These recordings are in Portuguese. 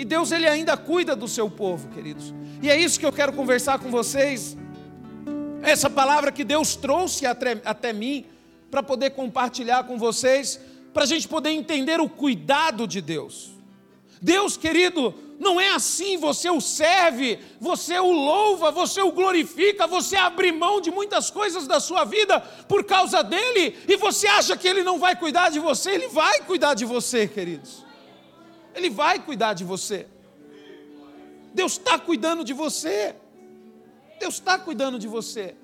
E Deus ele ainda cuida do seu povo, queridos. E é isso que eu quero conversar com vocês. Essa palavra que Deus trouxe até, até mim para poder compartilhar com vocês, para a gente poder entender o cuidado de Deus. Deus, querido, não é assim, você o serve, você o louva, você o glorifica, você abre mão de muitas coisas da sua vida por causa dele, e você acha que ele não vai cuidar de você, ele vai cuidar de você, queridos. Ele vai cuidar de você. Deus está cuidando de você. Deus está cuidando de você.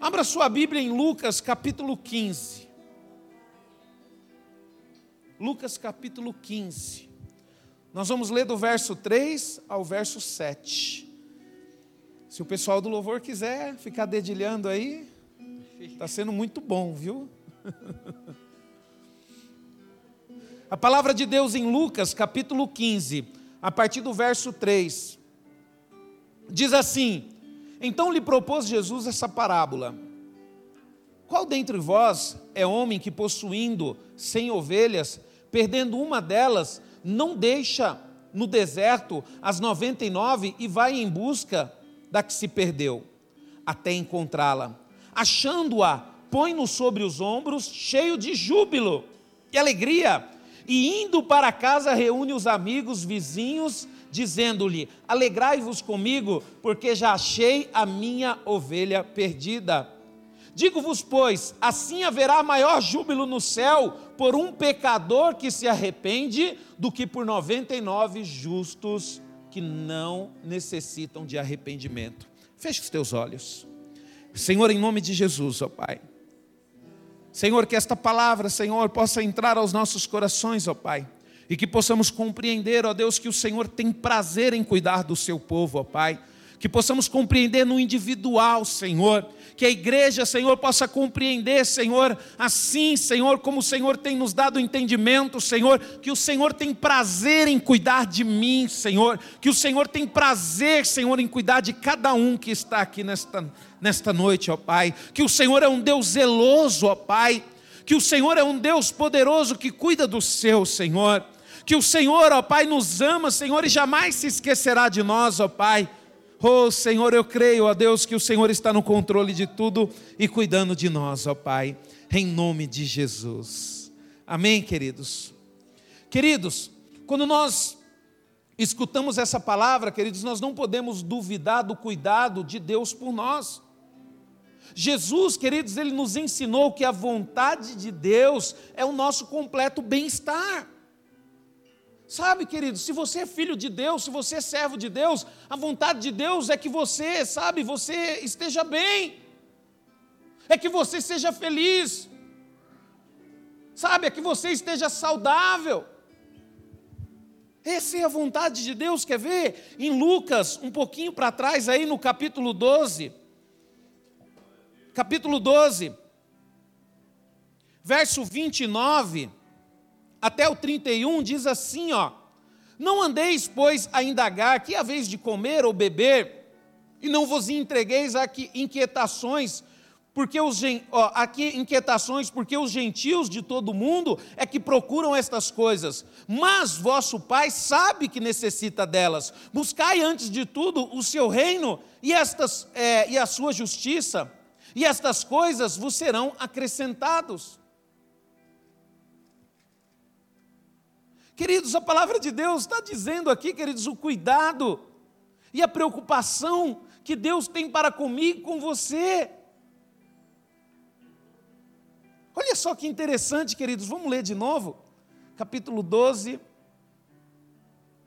Abra sua Bíblia em Lucas capítulo 15. Lucas capítulo 15. Nós vamos ler do verso 3 ao verso 7. Se o pessoal do louvor quiser ficar dedilhando aí, está sendo muito bom, viu? A palavra de Deus em Lucas, capítulo 15, a partir do verso 3, diz assim: Então lhe propôs Jesus essa parábola: Qual dentre vós é homem que, possuindo cem ovelhas, perdendo uma delas, não deixa no deserto as noventa e nove e vai em busca da que se perdeu, até encontrá-la? Achando-a, põe-no sobre os ombros, cheio de júbilo e alegria e indo para casa reúne os amigos, vizinhos, dizendo-lhe: Alegrai-vos comigo, porque já achei a minha ovelha perdida. Digo-vos, pois, assim haverá maior júbilo no céu por um pecador que se arrepende do que por 99 justos que não necessitam de arrependimento. Feche os teus olhos. Senhor, em nome de Jesus, ó Pai. Senhor, que esta palavra, Senhor, possa entrar aos nossos corações, ó Pai, e que possamos compreender, ó Deus, que o Senhor tem prazer em cuidar do seu povo, ó Pai, que possamos compreender no individual, Senhor, que a igreja, Senhor, possa compreender, Senhor, assim, Senhor, como o Senhor tem nos dado entendimento, Senhor, que o Senhor tem prazer em cuidar de mim, Senhor, que o Senhor tem prazer, Senhor, em cuidar de cada um que está aqui nesta, nesta noite, ó Pai, que o Senhor é um Deus zeloso, ó Pai, que o Senhor é um Deus poderoso que cuida do seu, Senhor, que o Senhor, ó Pai, nos ama, Senhor, e jamais se esquecerá de nós, ó Pai Oh Senhor, eu creio, ó Deus, que o Senhor está no controle de tudo e cuidando de nós, ó Pai, em nome de Jesus. Amém, queridos? Queridos, quando nós escutamos essa palavra, queridos, nós não podemos duvidar do cuidado de Deus por nós. Jesus, queridos, ele nos ensinou que a vontade de Deus é o nosso completo bem-estar. Sabe, querido, se você é filho de Deus, se você é servo de Deus, a vontade de Deus é que você, sabe, você esteja bem, é que você seja feliz, sabe, é que você esteja saudável. Essa é a vontade de Deus, quer ver? Em Lucas, um pouquinho para trás, aí no capítulo 12, capítulo 12, verso 29 até o 31 diz assim, ó: Não andeis, pois, a indagar que a vez de comer ou beber, e não vos entregueis a inquietações, porque os ó, aqui inquietações, porque os gentios de todo mundo é que procuram estas coisas, mas vosso Pai sabe que necessita delas. Buscai antes de tudo o seu reino e estas é, e a sua justiça, e estas coisas vos serão acrescentados. Queridos, a palavra de Deus está dizendo aqui, queridos, o cuidado e a preocupação que Deus tem para comigo com você. Olha só que interessante, queridos, vamos ler de novo, capítulo 12,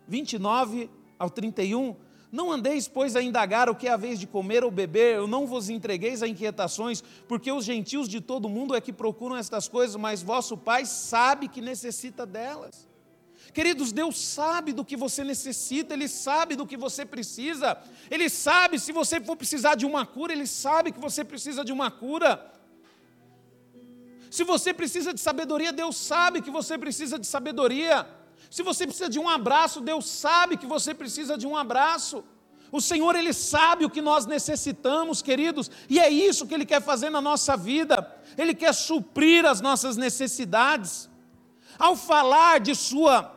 29 ao 31. Não andeis, pois, a indagar o que é a vez de comer ou beber, eu não vos entregueis a inquietações, porque os gentios de todo mundo é que procuram estas coisas, mas vosso Pai sabe que necessita delas. Queridos, Deus sabe do que você necessita, Ele sabe do que você precisa, Ele sabe se você for precisar de uma cura, Ele sabe que você precisa de uma cura. Se você precisa de sabedoria, Deus sabe que você precisa de sabedoria. Se você precisa de um abraço, Deus sabe que você precisa de um abraço. O Senhor, Ele sabe o que nós necessitamos, queridos, e é isso que Ele quer fazer na nossa vida. Ele quer suprir as nossas necessidades. Ao falar de Sua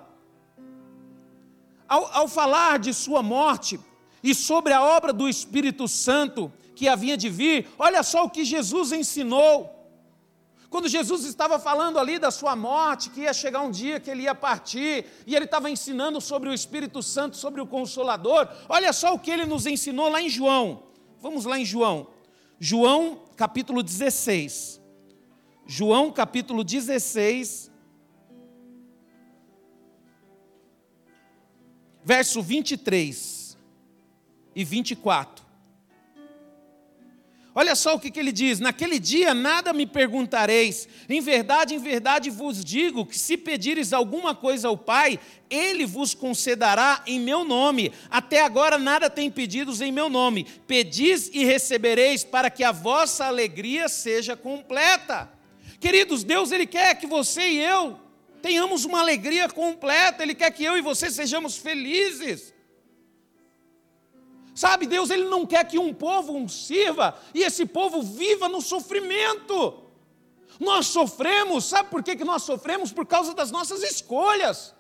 ao, ao falar de sua morte e sobre a obra do Espírito Santo que havia de vir, olha só o que Jesus ensinou. Quando Jesus estava falando ali da sua morte, que ia chegar um dia que ele ia partir, e ele estava ensinando sobre o Espírito Santo, sobre o Consolador, olha só o que ele nos ensinou lá em João. Vamos lá em João. João capítulo 16. João capítulo 16, verso 23 e 24. Olha só o que, que, ele diz: Naquele dia nada me perguntareis, em verdade, em verdade vos digo que se pedires alguma coisa ao Pai, Ele vos concederá em meu nome. Até agora nada tem pedidos em meu nome. Pedis e recebereis, para que a vossa alegria seja completa. Queridos, Deus ele quer que você e eu tenhamos uma alegria completa, ele quer que eu e você sejamos felizes. Sabe, Deus ele não quer que um povo sirva e esse povo viva no sofrimento. Nós sofremos, sabe por que, que nós sofremos? Por causa das nossas escolhas.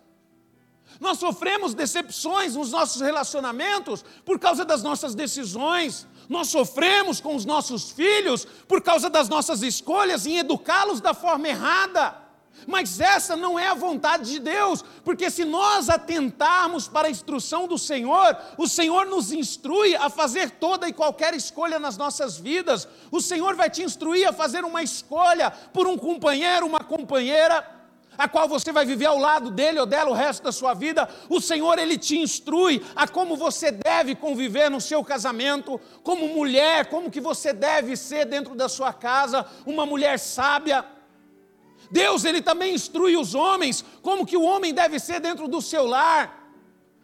Nós sofremos decepções nos nossos relacionamentos por causa das nossas decisões. Nós sofremos com os nossos filhos por causa das nossas escolhas em educá-los da forma errada. Mas essa não é a vontade de Deus, porque se nós atentarmos para a instrução do Senhor, o Senhor nos instrui a fazer toda e qualquer escolha nas nossas vidas. O Senhor vai te instruir a fazer uma escolha por um companheiro, uma companheira a qual você vai viver ao lado dele ou dela o resto da sua vida, o Senhor ele te instrui a como você deve conviver no seu casamento, como mulher, como que você deve ser dentro da sua casa, uma mulher sábia. Deus ele também instrui os homens como que o homem deve ser dentro do seu lar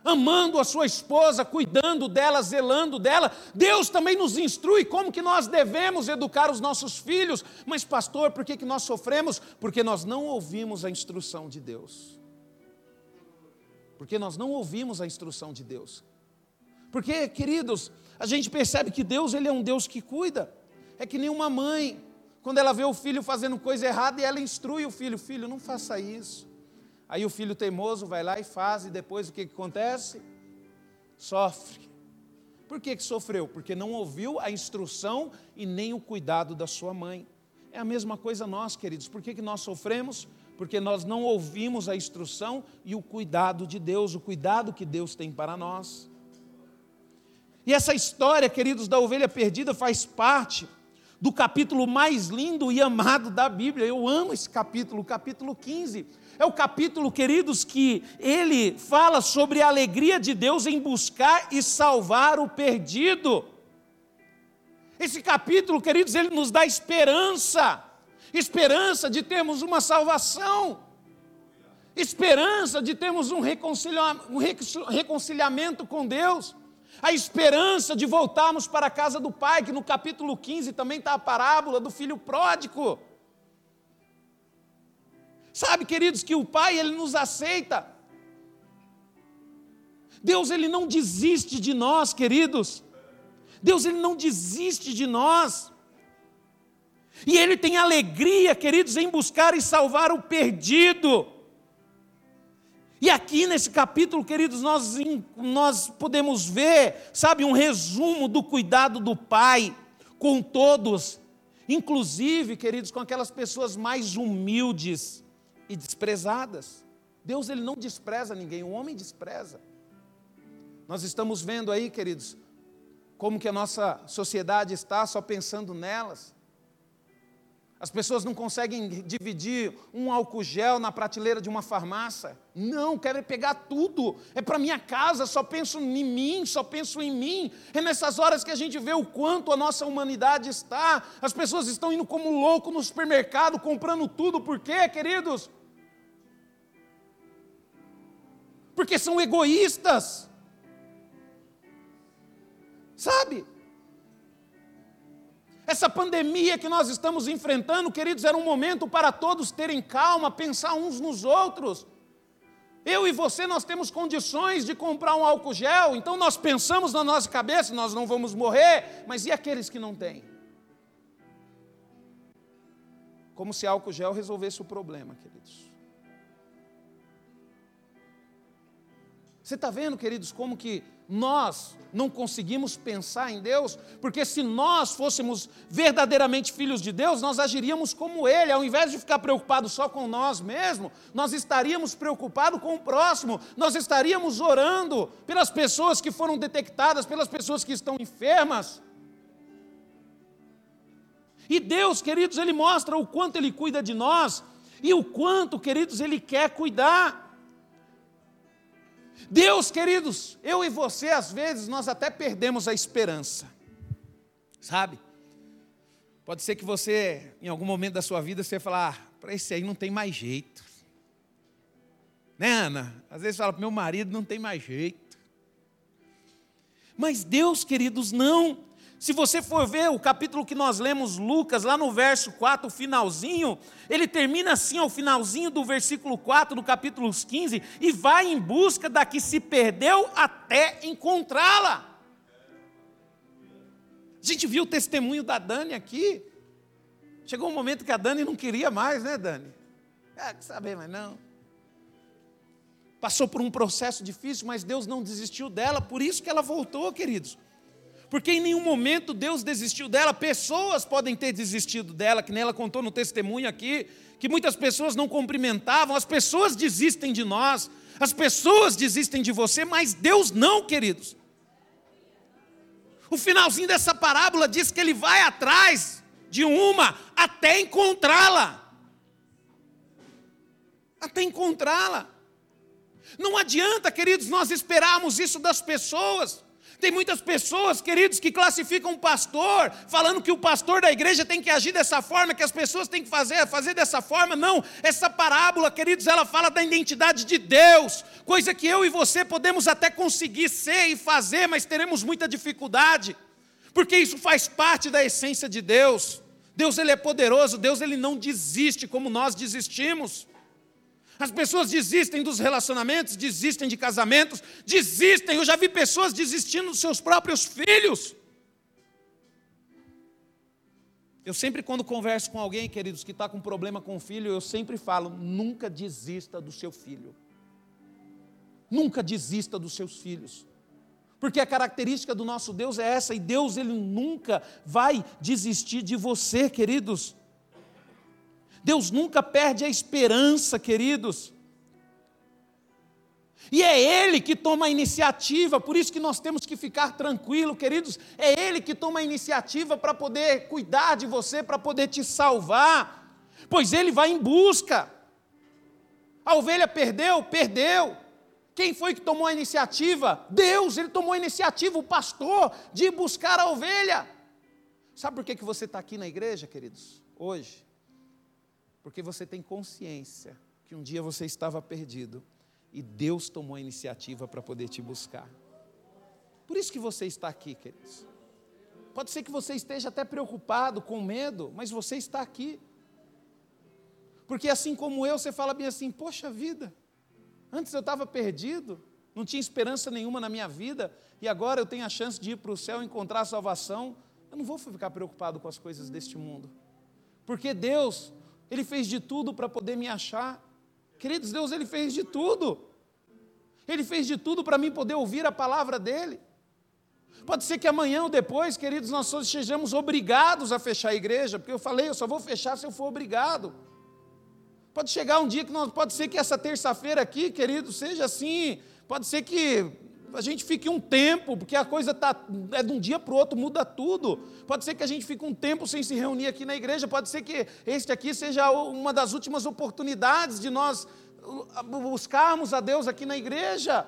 amando a sua esposa, cuidando dela, zelando dela. Deus também nos instrui como que nós devemos educar os nossos filhos. Mas pastor, por que, que nós sofremos? Porque nós não ouvimos a instrução de Deus. Porque nós não ouvimos a instrução de Deus. Porque, queridos, a gente percebe que Deus ele é um Deus que cuida. É que nem uma mãe, quando ela vê o filho fazendo coisa errada e ela instrui o filho, filho, não faça isso. Aí o filho teimoso vai lá e faz, e depois o que, que acontece? Sofre. Por que, que sofreu? Porque não ouviu a instrução e nem o cuidado da sua mãe. É a mesma coisa nós, queridos. Por que, que nós sofremos? Porque nós não ouvimos a instrução e o cuidado de Deus, o cuidado que Deus tem para nós. E essa história, queridos, da ovelha perdida faz parte do capítulo mais lindo e amado da Bíblia. Eu amo esse capítulo, o capítulo 15 é o capítulo, queridos, que ele fala sobre a alegria de Deus em buscar e salvar o perdido. Esse capítulo, queridos, ele nos dá esperança, esperança de termos uma salvação, esperança de termos um, reconcilia um reconciliamento com Deus, a esperança de voltarmos para a casa do Pai, que no capítulo 15 também está a parábola do filho pródigo. Sabe, queridos, que o Pai, Ele nos aceita. Deus, Ele não desiste de nós, queridos. Deus, Ele não desiste de nós. E Ele tem alegria, queridos, em buscar e salvar o perdido. E aqui nesse capítulo, queridos, nós, nós podemos ver, sabe, um resumo do cuidado do Pai com todos, inclusive, queridos, com aquelas pessoas mais humildes e desprezadas. Deus ele não despreza ninguém, o homem despreza. Nós estamos vendo aí, queridos, como que a nossa sociedade está só pensando nelas. As pessoas não conseguem dividir um álcool gel na prateleira de uma farmácia. Não, querem pegar tudo. É para minha casa, só penso em mim, só penso em mim. É nessas horas que a gente vê o quanto a nossa humanidade está. As pessoas estão indo como louco no supermercado, comprando tudo. Por quê, queridos? porque são egoístas. Sabe? Essa pandemia que nós estamos enfrentando, queridos, era um momento para todos terem calma, pensar uns nos outros. Eu e você, nós temos condições de comprar um álcool gel, então nós pensamos na nossa cabeça, nós não vamos morrer, mas e aqueles que não têm? Como se álcool gel resolvesse o problema, queridos. Você está vendo, queridos, como que nós não conseguimos pensar em Deus? Porque se nós fôssemos verdadeiramente filhos de Deus, nós agiríamos como Ele, ao invés de ficar preocupado só com nós mesmos, nós estaríamos preocupados com o próximo, nós estaríamos orando pelas pessoas que foram detectadas, pelas pessoas que estão enfermas. E Deus, queridos, Ele mostra o quanto Ele cuida de nós e o quanto, queridos, Ele quer cuidar. Deus, queridos, eu e você, às vezes, nós até perdemos a esperança, sabe? Pode ser que você, em algum momento da sua vida, você falar, ah, para esse aí não tem mais jeito. Né, Ana? Às vezes fala, meu marido não tem mais jeito. Mas Deus, queridos, não. Se você for ver o capítulo que nós lemos, Lucas, lá no verso 4, o finalzinho, ele termina assim, ao finalzinho do versículo 4 do capítulo 15, e vai em busca da que se perdeu até encontrá-la. A gente viu o testemunho da Dani aqui. Chegou um momento que a Dani não queria mais, né, Dani? Ah, que saber, mas não. Passou por um processo difícil, mas Deus não desistiu dela, por isso que ela voltou, queridos porque em nenhum momento Deus desistiu dela. Pessoas podem ter desistido dela, que nela contou no testemunho aqui, que muitas pessoas não cumprimentavam. As pessoas desistem de nós, as pessoas desistem de você, mas Deus não, queridos. O finalzinho dessa parábola diz que ele vai atrás de uma até encontrá-la. Até encontrá-la. Não adianta, queridos, nós esperarmos isso das pessoas. Tem muitas pessoas, queridos, que classificam o pastor, falando que o pastor da igreja tem que agir dessa forma, que as pessoas têm que fazer, fazer dessa forma. Não, essa parábola, queridos, ela fala da identidade de Deus, coisa que eu e você podemos até conseguir ser e fazer, mas teremos muita dificuldade, porque isso faz parte da essência de Deus. Deus ele é poderoso, Deus ele não desiste como nós desistimos. As pessoas desistem dos relacionamentos, desistem de casamentos, desistem. Eu já vi pessoas desistindo dos seus próprios filhos. Eu sempre, quando converso com alguém, queridos, que está com problema com o filho, eu sempre falo: nunca desista do seu filho. Nunca desista dos seus filhos. Porque a característica do nosso Deus é essa, e Deus ele nunca vai desistir de você, queridos. Deus nunca perde a esperança, queridos. E é Ele que toma a iniciativa, por isso que nós temos que ficar tranquilo, queridos. É Ele que toma a iniciativa para poder cuidar de você, para poder te salvar, pois Ele vai em busca. A ovelha perdeu, perdeu. Quem foi que tomou a iniciativa? Deus, Ele tomou a iniciativa, o pastor, de buscar a ovelha. Sabe por que, que você está aqui na igreja, queridos, hoje? Porque você tem consciência que um dia você estava perdido e Deus tomou a iniciativa para poder te buscar. Por isso que você está aqui, queridos. Pode ser que você esteja até preocupado, com medo, mas você está aqui. Porque assim como eu, você fala bem assim: poxa vida, antes eu estava perdido, não tinha esperança nenhuma na minha vida, e agora eu tenho a chance de ir para o céu e encontrar a salvação. Eu não vou ficar preocupado com as coisas deste mundo, porque Deus ele fez de tudo para poder me achar. Queridos, Deus, Ele fez de tudo. Ele fez de tudo para mim poder ouvir a palavra dEle. Pode ser que amanhã ou depois, queridos, nós sejamos obrigados a fechar a igreja, porque eu falei, eu só vou fechar se eu for obrigado. Pode chegar um dia que nós, pode ser que essa terça-feira aqui, querido, seja assim, pode ser que a gente fique um tempo, porque a coisa tá, é de um dia para o outro, muda tudo. Pode ser que a gente fique um tempo sem se reunir aqui na igreja, pode ser que este aqui seja uma das últimas oportunidades de nós uh, buscarmos a Deus aqui na igreja,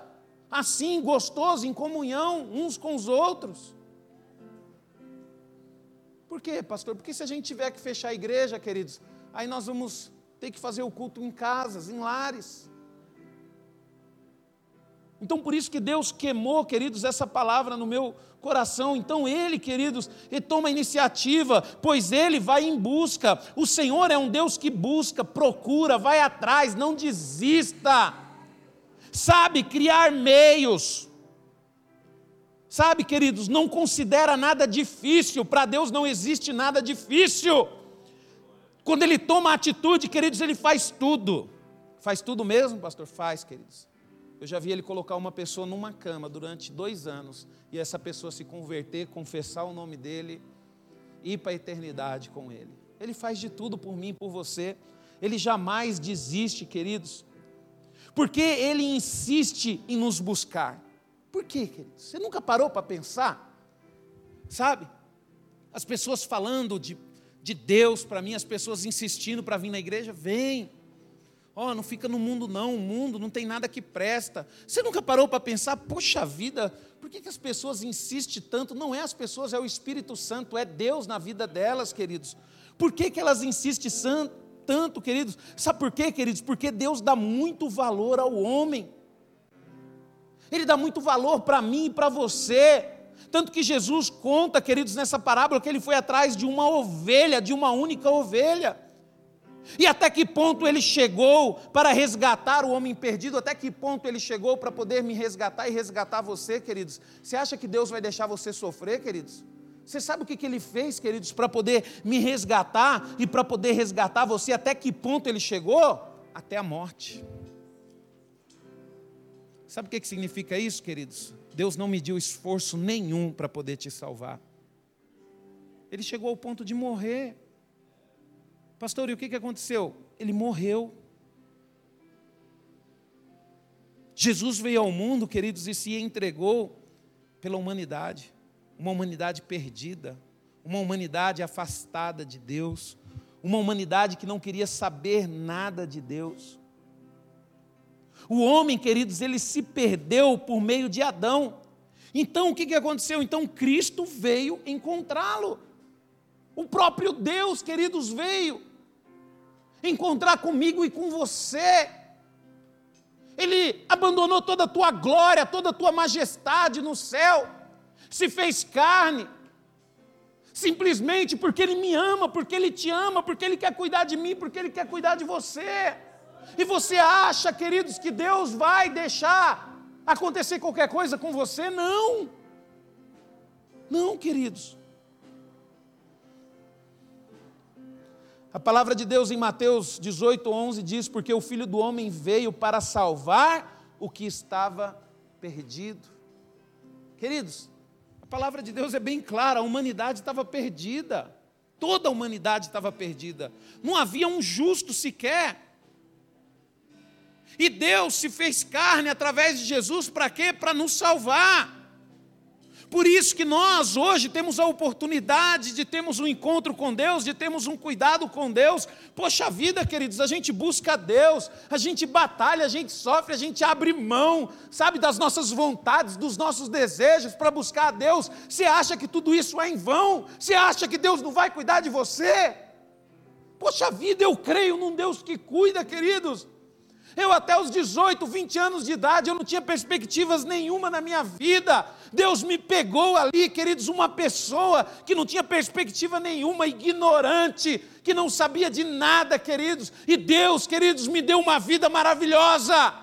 assim, gostoso, em comunhão uns com os outros. Por quê, pastor? Porque se a gente tiver que fechar a igreja, queridos, aí nós vamos ter que fazer o culto em casas, em lares. Então, por isso que Deus queimou, queridos, essa palavra no meu coração. Então, Ele, queridos, Ele toma iniciativa, pois Ele vai em busca. O Senhor é um Deus que busca, procura, vai atrás, não desista. Sabe criar meios. Sabe, queridos, não considera nada difícil. Para Deus não existe nada difícil. Quando Ele toma atitude, queridos, Ele faz tudo. Faz tudo mesmo, pastor? Faz, queridos. Eu já vi ele colocar uma pessoa numa cama durante dois anos e essa pessoa se converter, confessar o nome dele e ir para a eternidade com ele. Ele faz de tudo por mim, por você. Ele jamais desiste, queridos. Porque ele insiste em nos buscar. Por quê, queridos? Você nunca parou para pensar? Sabe? As pessoas falando de, de Deus para mim, as pessoas insistindo para vir na igreja, vem. Ó, oh, não fica no mundo não, o mundo não tem nada que presta. Você nunca parou para pensar, poxa vida, por que, que as pessoas insistem tanto? Não é as pessoas, é o Espírito Santo, é Deus na vida delas, queridos. Por que, que elas insistem tanto, queridos? Sabe por quê, queridos? Porque Deus dá muito valor ao homem. Ele dá muito valor para mim e para você. Tanto que Jesus conta, queridos, nessa parábola, que ele foi atrás de uma ovelha, de uma única ovelha. E até que ponto ele chegou para resgatar o homem perdido? Até que ponto ele chegou para poder me resgatar e resgatar você, queridos? Você acha que Deus vai deixar você sofrer, queridos? Você sabe o que, que ele fez, queridos, para poder me resgatar e para poder resgatar você? Até que ponto ele chegou? Até a morte. Sabe o que, que significa isso, queridos? Deus não mediu esforço nenhum para poder te salvar. Ele chegou ao ponto de morrer. Pastor, e o que, que aconteceu? Ele morreu. Jesus veio ao mundo, queridos, e se entregou pela humanidade, uma humanidade perdida, uma humanidade afastada de Deus, uma humanidade que não queria saber nada de Deus. O homem, queridos, ele se perdeu por meio de Adão. Então o que, que aconteceu? Então Cristo veio encontrá-lo. O próprio Deus, queridos, veio encontrar comigo e com você. Ele abandonou toda a tua glória, toda a tua majestade no céu, se fez carne, simplesmente porque Ele me ama, porque Ele te ama, porque Ele quer cuidar de mim, porque Ele quer cuidar de você. E você acha, queridos, que Deus vai deixar acontecer qualquer coisa com você? Não. Não, queridos. A palavra de Deus em Mateus 18, 11 diz: Porque o filho do homem veio para salvar o que estava perdido. Queridos, a palavra de Deus é bem clara: a humanidade estava perdida. Toda a humanidade estava perdida. Não havia um justo sequer. E Deus se fez carne através de Jesus para quê? Para nos salvar. Por isso que nós hoje temos a oportunidade de termos um encontro com Deus, de termos um cuidado com Deus. Poxa vida, queridos, a gente busca Deus, a gente batalha, a gente sofre, a gente abre mão, sabe, das nossas vontades, dos nossos desejos para buscar a Deus. Você acha que tudo isso é em vão? Você acha que Deus não vai cuidar de você? Poxa vida, eu creio num Deus que cuida, queridos. Eu até os 18, 20 anos de idade, eu não tinha perspectivas nenhuma na minha vida. Deus me pegou ali, queridos, uma pessoa que não tinha perspectiva nenhuma, ignorante, que não sabia de nada, queridos. E Deus, queridos, me deu uma vida maravilhosa.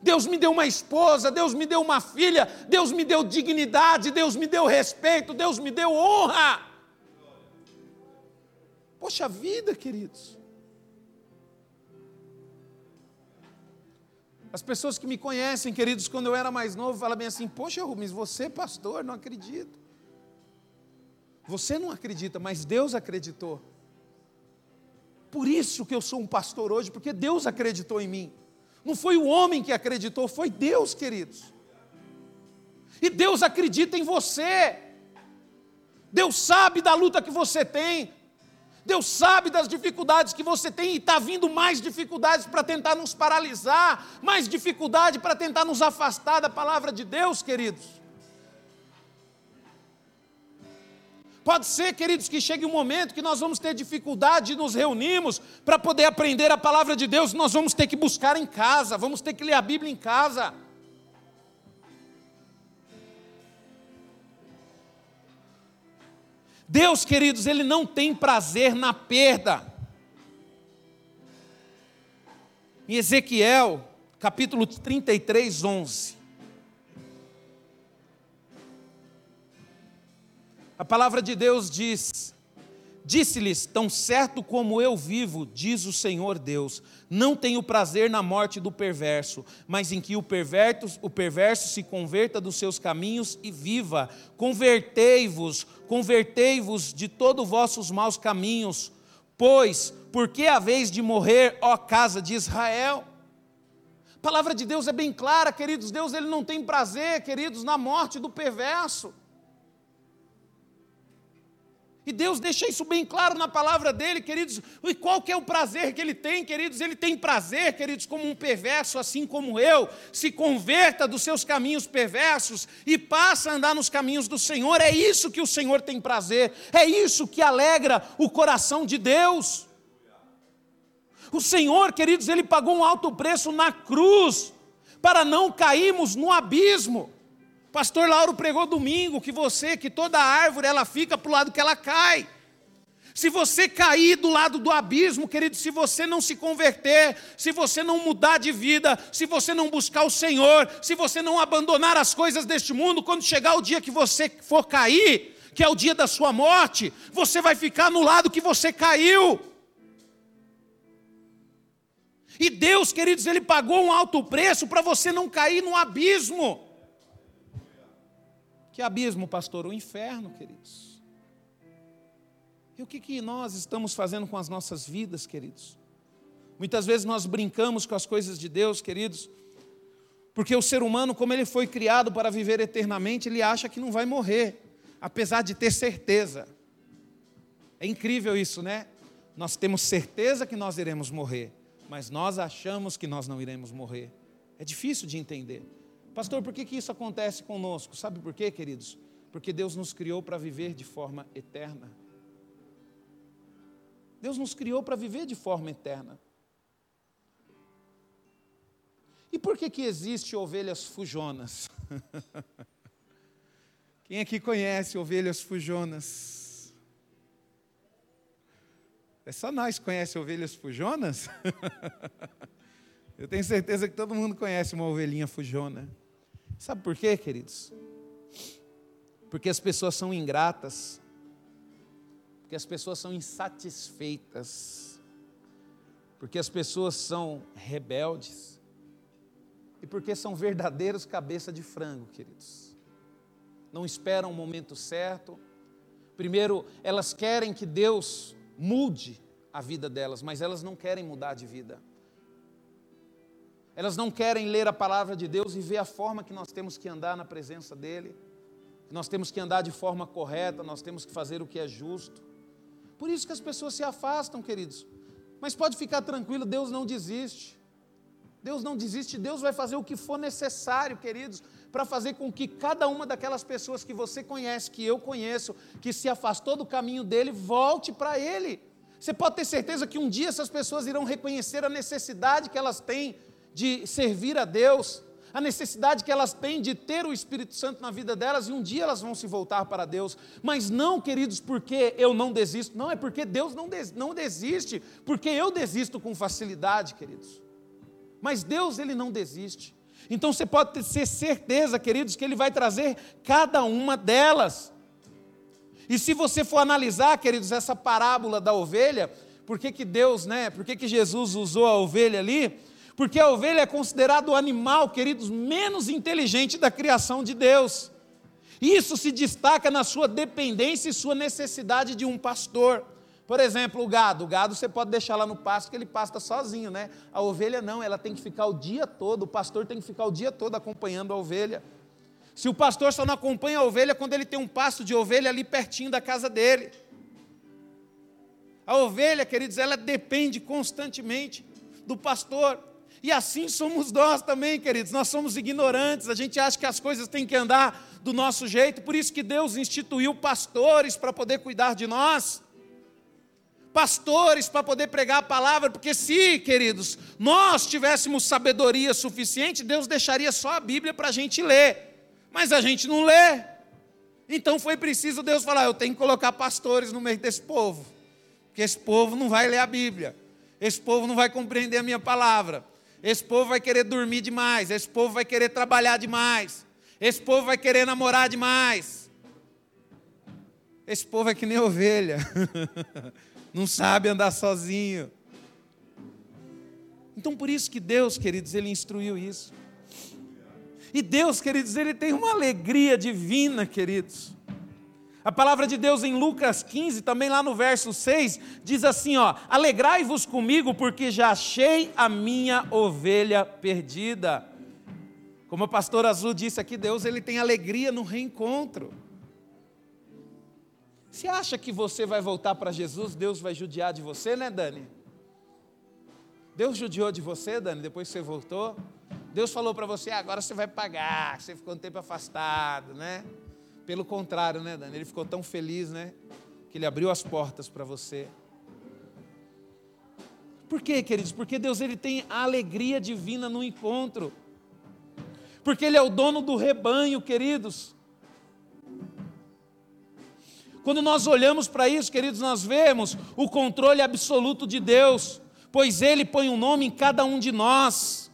Deus me deu uma esposa, Deus me deu uma filha, Deus me deu dignidade, Deus me deu respeito, Deus me deu honra. Poxa vida, queridos. As pessoas que me conhecem, queridos, quando eu era mais novo, falam bem assim: Poxa, Rubens, você é pastor, não acredito. Você não acredita, mas Deus acreditou. Por isso que eu sou um pastor hoje, porque Deus acreditou em mim. Não foi o homem que acreditou, foi Deus, queridos. E Deus acredita em você. Deus sabe da luta que você tem. Deus sabe das dificuldades que você tem e está vindo mais dificuldades para tentar nos paralisar, mais dificuldade para tentar nos afastar da palavra de Deus, queridos. Pode ser, queridos, que chegue um momento que nós vamos ter dificuldade de nos reunirmos para poder aprender a palavra de Deus, nós vamos ter que buscar em casa, vamos ter que ler a Bíblia em casa. Deus, queridos, Ele não tem prazer na perda. Em Ezequiel, capítulo 33, 11. A palavra de Deus diz: Disse-lhes: Tão certo como eu vivo, diz o Senhor Deus, não tenho prazer na morte do perverso, mas em que o perverso, o perverso se converta dos seus caminhos e viva. Convertei-vos, convertei-vos de todos vossos maus caminhos, pois, por que a vez de morrer, ó casa de Israel? A palavra de Deus é bem clara, queridos. Deus ele não tem prazer, queridos, na morte do perverso. E Deus deixa isso bem claro na palavra dele, queridos. E qual que é o prazer que ele tem, queridos? Ele tem prazer, queridos, como um perverso, assim como eu, se converta dos seus caminhos perversos e passa a andar nos caminhos do Senhor. É isso que o Senhor tem prazer. É isso que alegra o coração de Deus. O Senhor, queridos, ele pagou um alto preço na cruz para não cairmos no abismo. Pastor Lauro pregou domingo que você, que toda árvore ela fica para o lado que ela cai. Se você cair do lado do abismo, querido, se você não se converter, se você não mudar de vida, se você não buscar o Senhor, se você não abandonar as coisas deste mundo, quando chegar o dia que você for cair, que é o dia da sua morte, você vai ficar no lado que você caiu. E Deus, queridos, Ele pagou um alto preço para você não cair no abismo. Que abismo, pastor? O inferno, queridos. E o que, que nós estamos fazendo com as nossas vidas, queridos? Muitas vezes nós brincamos com as coisas de Deus, queridos, porque o ser humano, como ele foi criado para viver eternamente, ele acha que não vai morrer, apesar de ter certeza. É incrível isso, né? Nós temos certeza que nós iremos morrer, mas nós achamos que nós não iremos morrer. É difícil de entender. Pastor, por que, que isso acontece conosco? Sabe por quê, queridos? Porque Deus nos criou para viver de forma eterna. Deus nos criou para viver de forma eterna. E por que, que existe ovelhas fujonas? Quem aqui conhece ovelhas fujonas? É só nós que conhece ovelhas fujonas? Eu tenho certeza que todo mundo conhece uma ovelhinha fujona. Sabe por quê, queridos? Porque as pessoas são ingratas, porque as pessoas são insatisfeitas, porque as pessoas são rebeldes e porque são verdadeiros cabeça de frango, queridos. Não esperam o momento certo. Primeiro, elas querem que Deus mude a vida delas, mas elas não querem mudar de vida. Elas não querem ler a palavra de Deus e ver a forma que nós temos que andar na presença dEle. Nós temos que andar de forma correta, nós temos que fazer o que é justo. Por isso que as pessoas se afastam, queridos. Mas pode ficar tranquilo, Deus não desiste. Deus não desiste, Deus vai fazer o que for necessário, queridos, para fazer com que cada uma daquelas pessoas que você conhece, que eu conheço, que se afastou do caminho dele, volte para ele. Você pode ter certeza que um dia essas pessoas irão reconhecer a necessidade que elas têm de servir a Deus, a necessidade que elas têm de ter o Espírito Santo na vida delas e um dia elas vão se voltar para Deus. Mas não, queridos, porque eu não desisto, não, é porque Deus não, des, não desiste, porque eu desisto com facilidade, queridos. Mas Deus, Ele não desiste. Então você pode ter certeza, queridos, que Ele vai trazer cada uma delas. E se você for analisar, queridos, essa parábola da ovelha, por que, que Deus, né, por que, que Jesus usou a ovelha ali? Porque a ovelha é considerado o animal, queridos, menos inteligente da criação de Deus. Isso se destaca na sua dependência e sua necessidade de um pastor. Por exemplo, o gado. O gado você pode deixar lá no pasto que ele pasta sozinho, né? A ovelha não, ela tem que ficar o dia todo, o pastor tem que ficar o dia todo acompanhando a ovelha. Se o pastor só não acompanha a ovelha quando ele tem um pasto de ovelha ali pertinho da casa dele. A ovelha, queridos, ela depende constantemente do pastor. E assim somos nós também, queridos. Nós somos ignorantes, a gente acha que as coisas têm que andar do nosso jeito, por isso que Deus instituiu pastores para poder cuidar de nós. Pastores para poder pregar a palavra, porque se, queridos, nós tivéssemos sabedoria suficiente, Deus deixaria só a Bíblia para a gente ler, mas a gente não lê. Então foi preciso Deus falar: eu tenho que colocar pastores no meio desse povo, porque esse povo não vai ler a Bíblia, esse povo não vai compreender a minha palavra. Esse povo vai querer dormir demais, esse povo vai querer trabalhar demais, esse povo vai querer namorar demais. Esse povo é que nem ovelha, não sabe andar sozinho. Então, por isso que Deus, queridos, Ele instruiu isso. E Deus, queridos, Ele tem uma alegria divina, queridos. A palavra de Deus em Lucas 15, também lá no verso 6, diz assim: ó, alegrai-vos comigo, porque já achei a minha ovelha perdida. Como o pastor Azul disse aqui, Deus ele tem alegria no reencontro. Você acha que você vai voltar para Jesus, Deus vai judiar de você, né, Dani? Deus judiou de você, Dani, depois você voltou? Deus falou para você, ah, agora você vai pagar, você ficou um tempo afastado, né? Pelo contrário, né, Dani? Ele ficou tão feliz, né? Que ele abriu as portas para você. Por quê, queridos? Porque Deus ele tem a alegria divina no encontro. Porque Ele é o dono do rebanho, queridos. Quando nós olhamos para isso, queridos, nós vemos o controle absoluto de Deus, pois Ele põe um nome em cada um de nós.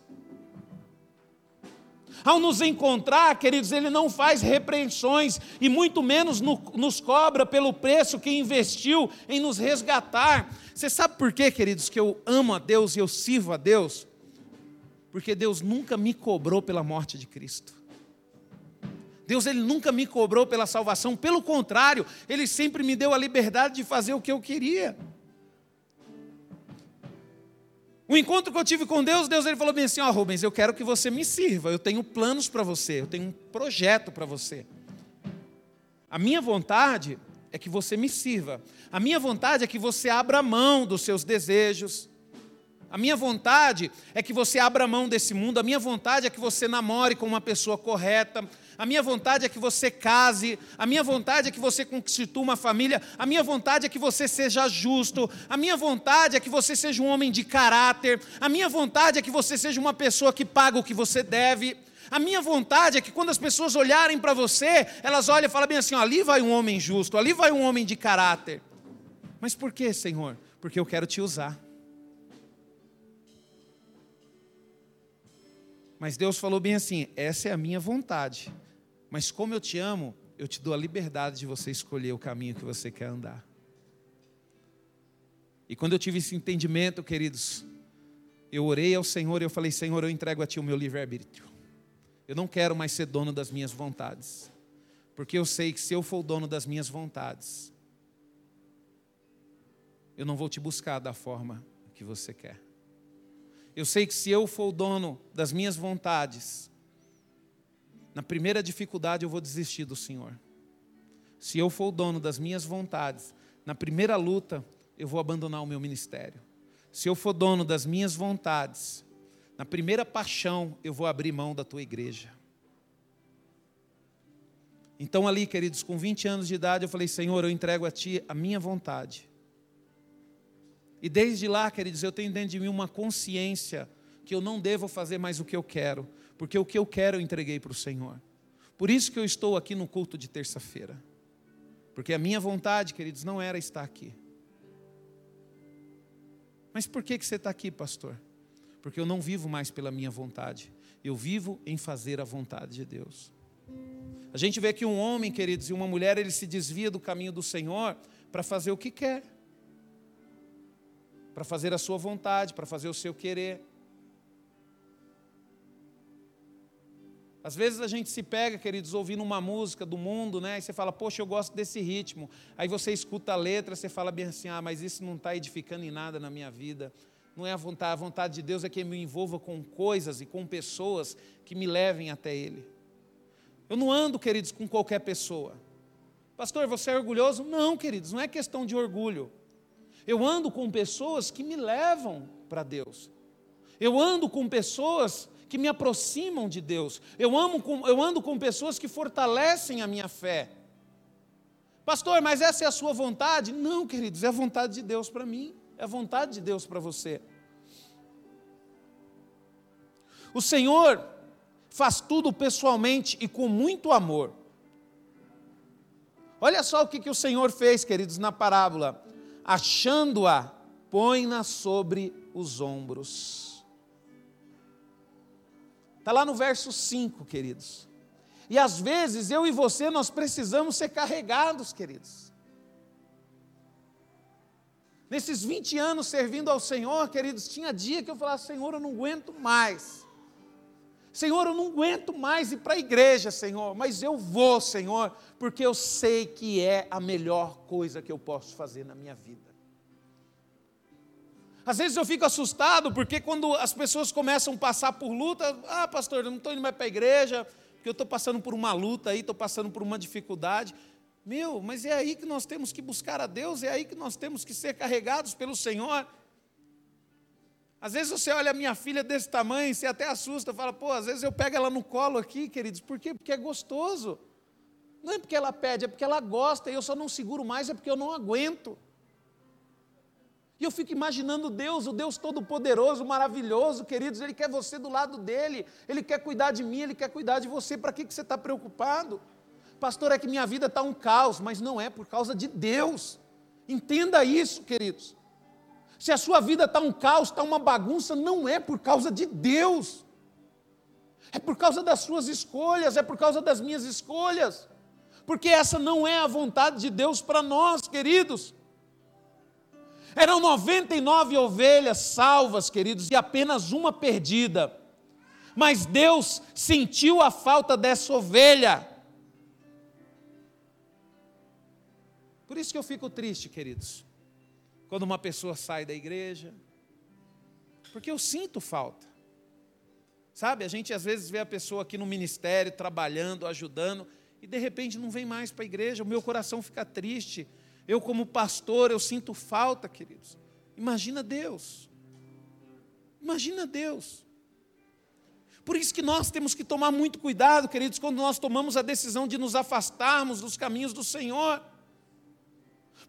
Ao nos encontrar, queridos, Ele não faz repreensões e muito menos no, nos cobra pelo preço que investiu em nos resgatar. Você sabe por quê, queridos, que eu amo a Deus e eu sirvo a Deus? Porque Deus nunca me cobrou pela morte de Cristo. Deus ele nunca me cobrou pela salvação, pelo contrário, ele sempre me deu a liberdade de fazer o que eu queria. O encontro que eu tive com Deus, Deus ele falou bem assim: Ó, oh, Rubens, eu quero que você me sirva, eu tenho planos para você, eu tenho um projeto para você. A minha vontade é que você me sirva, a minha vontade é que você abra mão dos seus desejos, a minha vontade é que você abra mão desse mundo, a minha vontade é que você namore com uma pessoa correta, a minha vontade é que você case, a minha vontade é que você constitua uma família, a minha vontade é que você seja justo, a minha vontade é que você seja um homem de caráter, a minha vontade é que você seja uma pessoa que paga o que você deve. A minha vontade é que quando as pessoas olharem para você, elas olhem e falem bem assim: ó, ali vai um homem justo, ali vai um homem de caráter. Mas por que, Senhor? Porque eu quero te usar. Mas Deus falou bem assim: essa é a minha vontade. Mas como eu te amo, eu te dou a liberdade de você escolher o caminho que você quer andar. E quando eu tive esse entendimento, queridos, eu orei ao Senhor e eu falei: Senhor, eu entrego a Ti o meu livre-arbítrio. Eu não quero mais ser dono das minhas vontades, porque eu sei que se eu for dono das minhas vontades, eu não vou te buscar da forma que você quer. Eu sei que se eu for o dono das minhas vontades, na primeira dificuldade eu vou desistir do Senhor. Se eu for o dono das minhas vontades, na primeira luta eu vou abandonar o meu ministério. Se eu for dono das minhas vontades, na primeira paixão eu vou abrir mão da tua igreja. Então, ali, queridos, com 20 anos de idade, eu falei: Senhor, eu entrego a Ti a minha vontade. E desde lá, queridos, eu tenho dentro de mim uma consciência que eu não devo fazer mais o que eu quero, porque o que eu quero eu entreguei para o Senhor. Por isso que eu estou aqui no culto de terça-feira. Porque a minha vontade, queridos, não era estar aqui. Mas por que, que você está aqui, pastor? Porque eu não vivo mais pela minha vontade, eu vivo em fazer a vontade de Deus. A gente vê que um homem, queridos, e uma mulher, ele se desvia do caminho do Senhor para fazer o que quer para fazer a sua vontade, para fazer o seu querer. Às vezes a gente se pega, queridos, ouvindo uma música do mundo, né? E você fala, poxa, eu gosto desse ritmo. Aí você escuta a letra, você fala bem assim, ah, mas isso não está edificando em nada na minha vida. Não é a vontade, a vontade de Deus é que eu me envolva com coisas e com pessoas que me levem até Ele. Eu não ando, queridos, com qualquer pessoa. Pastor, você é orgulhoso? Não, queridos, não é questão de orgulho. Eu ando com pessoas que me levam para Deus. Eu ando com pessoas que me aproximam de Deus. Eu, amo com, eu ando com pessoas que fortalecem a minha fé. Pastor, mas essa é a sua vontade? Não, queridos, é a vontade de Deus para mim, é a vontade de Deus para você. O Senhor faz tudo pessoalmente e com muito amor. Olha só o que, que o Senhor fez, queridos, na parábola achando-a, põe-na sobre os ombros. Está lá no verso 5, queridos. E às vezes eu e você nós precisamos ser carregados, queridos. Nesses 20 anos servindo ao Senhor, queridos, tinha dia que eu falava, Senhor, eu não aguento mais. Senhor, eu não aguento mais ir para a igreja, Senhor, mas eu vou, Senhor, porque eu sei que é a melhor coisa que eu posso fazer na minha vida. Às vezes eu fico assustado, porque quando as pessoas começam a passar por luta, ah, pastor, eu não estou indo mais para a igreja, porque eu estou passando por uma luta aí, estou passando por uma dificuldade. Meu, mas é aí que nós temos que buscar a Deus, é aí que nós temos que ser carregados pelo Senhor. Às vezes você olha a minha filha desse tamanho, você até assusta, fala, pô, às vezes eu pego ela no colo aqui, queridos, por quê? Porque é gostoso. Não é porque ela pede, é porque ela gosta, e eu só não seguro mais, é porque eu não aguento. E eu fico imaginando Deus, o Deus todo-poderoso, maravilhoso, queridos, Ele quer você do lado dele, Ele quer cuidar de mim, Ele quer cuidar de você, para que, que você está preocupado? Pastor, é que minha vida está um caos, mas não é por causa de Deus. Entenda isso, queridos. Se a sua vida está um caos, está uma bagunça, não é por causa de Deus. É por causa das suas escolhas, é por causa das minhas escolhas. Porque essa não é a vontade de Deus para nós, queridos. Eram 99 ovelhas salvas, queridos, e apenas uma perdida. Mas Deus sentiu a falta dessa ovelha. Por isso que eu fico triste, queridos quando uma pessoa sai da igreja, porque eu sinto falta. Sabe, a gente às vezes vê a pessoa aqui no ministério, trabalhando, ajudando, e de repente não vem mais para a igreja, o meu coração fica triste. Eu, como pastor, eu sinto falta, queridos. Imagina Deus. Imagina Deus. Por isso que nós temos que tomar muito cuidado, queridos, quando nós tomamos a decisão de nos afastarmos dos caminhos do Senhor.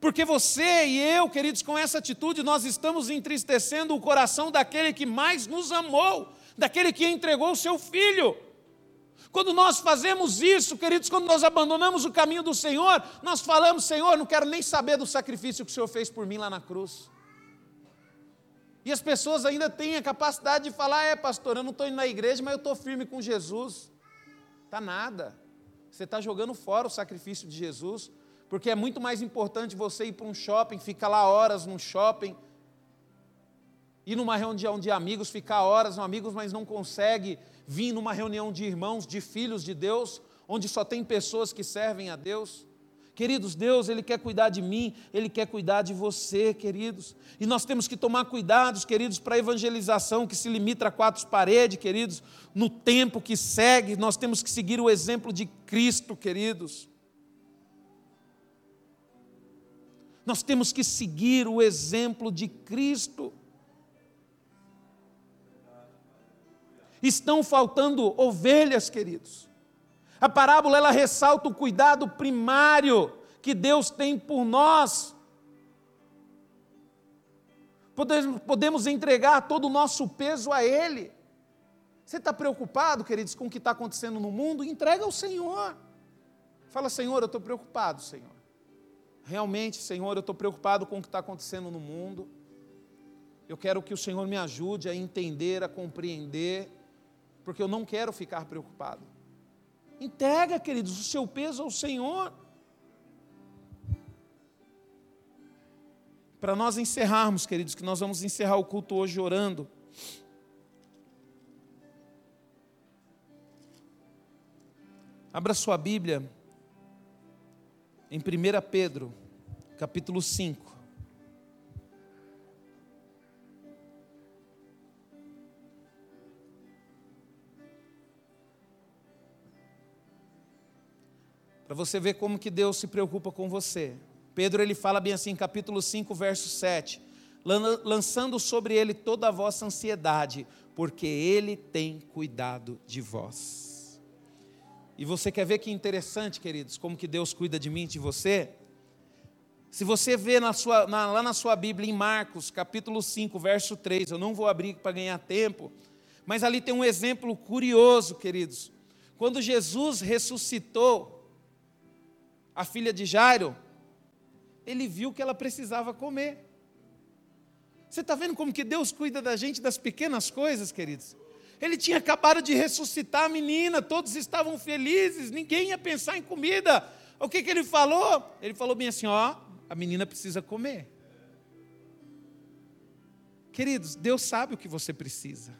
Porque você e eu, queridos, com essa atitude, nós estamos entristecendo o coração daquele que mais nos amou, daquele que entregou o seu filho. Quando nós fazemos isso, queridos, quando nós abandonamos o caminho do Senhor, nós falamos: Senhor, não quero nem saber do sacrifício que o Senhor fez por mim lá na cruz. E as pessoas ainda têm a capacidade de falar: é, pastor, eu não estou indo na igreja, mas eu estou firme com Jesus. Está nada. Você está jogando fora o sacrifício de Jesus porque é muito mais importante você ir para um shopping, ficar lá horas no shopping, ir numa reunião de amigos, ficar horas com amigos, mas não consegue vir numa reunião de irmãos, de filhos de Deus, onde só tem pessoas que servem a Deus. Queridos, Deus, Ele quer cuidar de mim, Ele quer cuidar de você, queridos. E nós temos que tomar cuidados, queridos, para a evangelização que se limita a quatro paredes, queridos. No tempo que segue, nós temos que seguir o exemplo de Cristo, queridos. Nós temos que seguir o exemplo de Cristo. Estão faltando ovelhas, queridos. A parábola ela ressalta o cuidado primário que Deus tem por nós. Podemos, podemos entregar todo o nosso peso a Ele. Você está preocupado, queridos, com o que está acontecendo no mundo? Entrega ao Senhor. Fala, Senhor, eu estou preocupado, Senhor. Realmente, Senhor, eu estou preocupado com o que está acontecendo no mundo. Eu quero que o Senhor me ajude a entender, a compreender, porque eu não quero ficar preocupado. Entrega, queridos, o seu peso ao Senhor. Para nós encerrarmos, queridos, que nós vamos encerrar o culto hoje orando. Abra sua Bíblia em 1 Pedro, capítulo 5. Para você ver como que Deus se preocupa com você. Pedro ele fala bem assim, capítulo 5, verso 7. Lançando sobre ele toda a vossa ansiedade, porque ele tem cuidado de vós. E você quer ver que interessante, queridos, como que Deus cuida de mim e de você? Se você vê na sua, na, lá na sua Bíblia, em Marcos, capítulo 5, verso 3, eu não vou abrir para ganhar tempo, mas ali tem um exemplo curioso, queridos. Quando Jesus ressuscitou a filha de Jairo, ele viu que ela precisava comer. Você está vendo como que Deus cuida da gente das pequenas coisas, queridos? Ele tinha acabado de ressuscitar a menina, todos estavam felizes, ninguém ia pensar em comida. O que, que ele falou? Ele falou bem assim: ó, a menina precisa comer. Queridos, Deus sabe o que você precisa.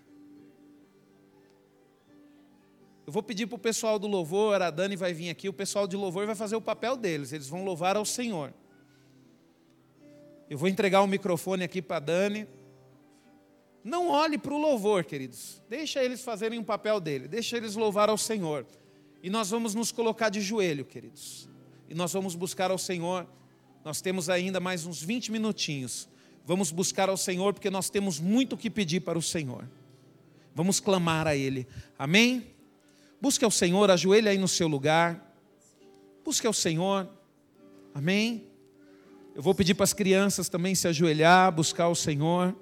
Eu vou pedir para o pessoal do louvor, a Dani vai vir aqui, o pessoal de louvor vai fazer o papel deles, eles vão louvar ao Senhor. Eu vou entregar o microfone aqui para a Dani. Não olhe para o louvor, queridos. Deixa eles fazerem o papel dele, deixa eles louvar ao Senhor. E nós vamos nos colocar de joelho, queridos. E nós vamos buscar ao Senhor. Nós temos ainda mais uns 20 minutinhos. Vamos buscar ao Senhor, porque nós temos muito o que pedir para o Senhor. Vamos clamar a Ele. Amém? Busque ao Senhor, ajoelhe aí no seu lugar. Busque ao Senhor. Amém? Eu vou pedir para as crianças também se ajoelhar, buscar o Senhor.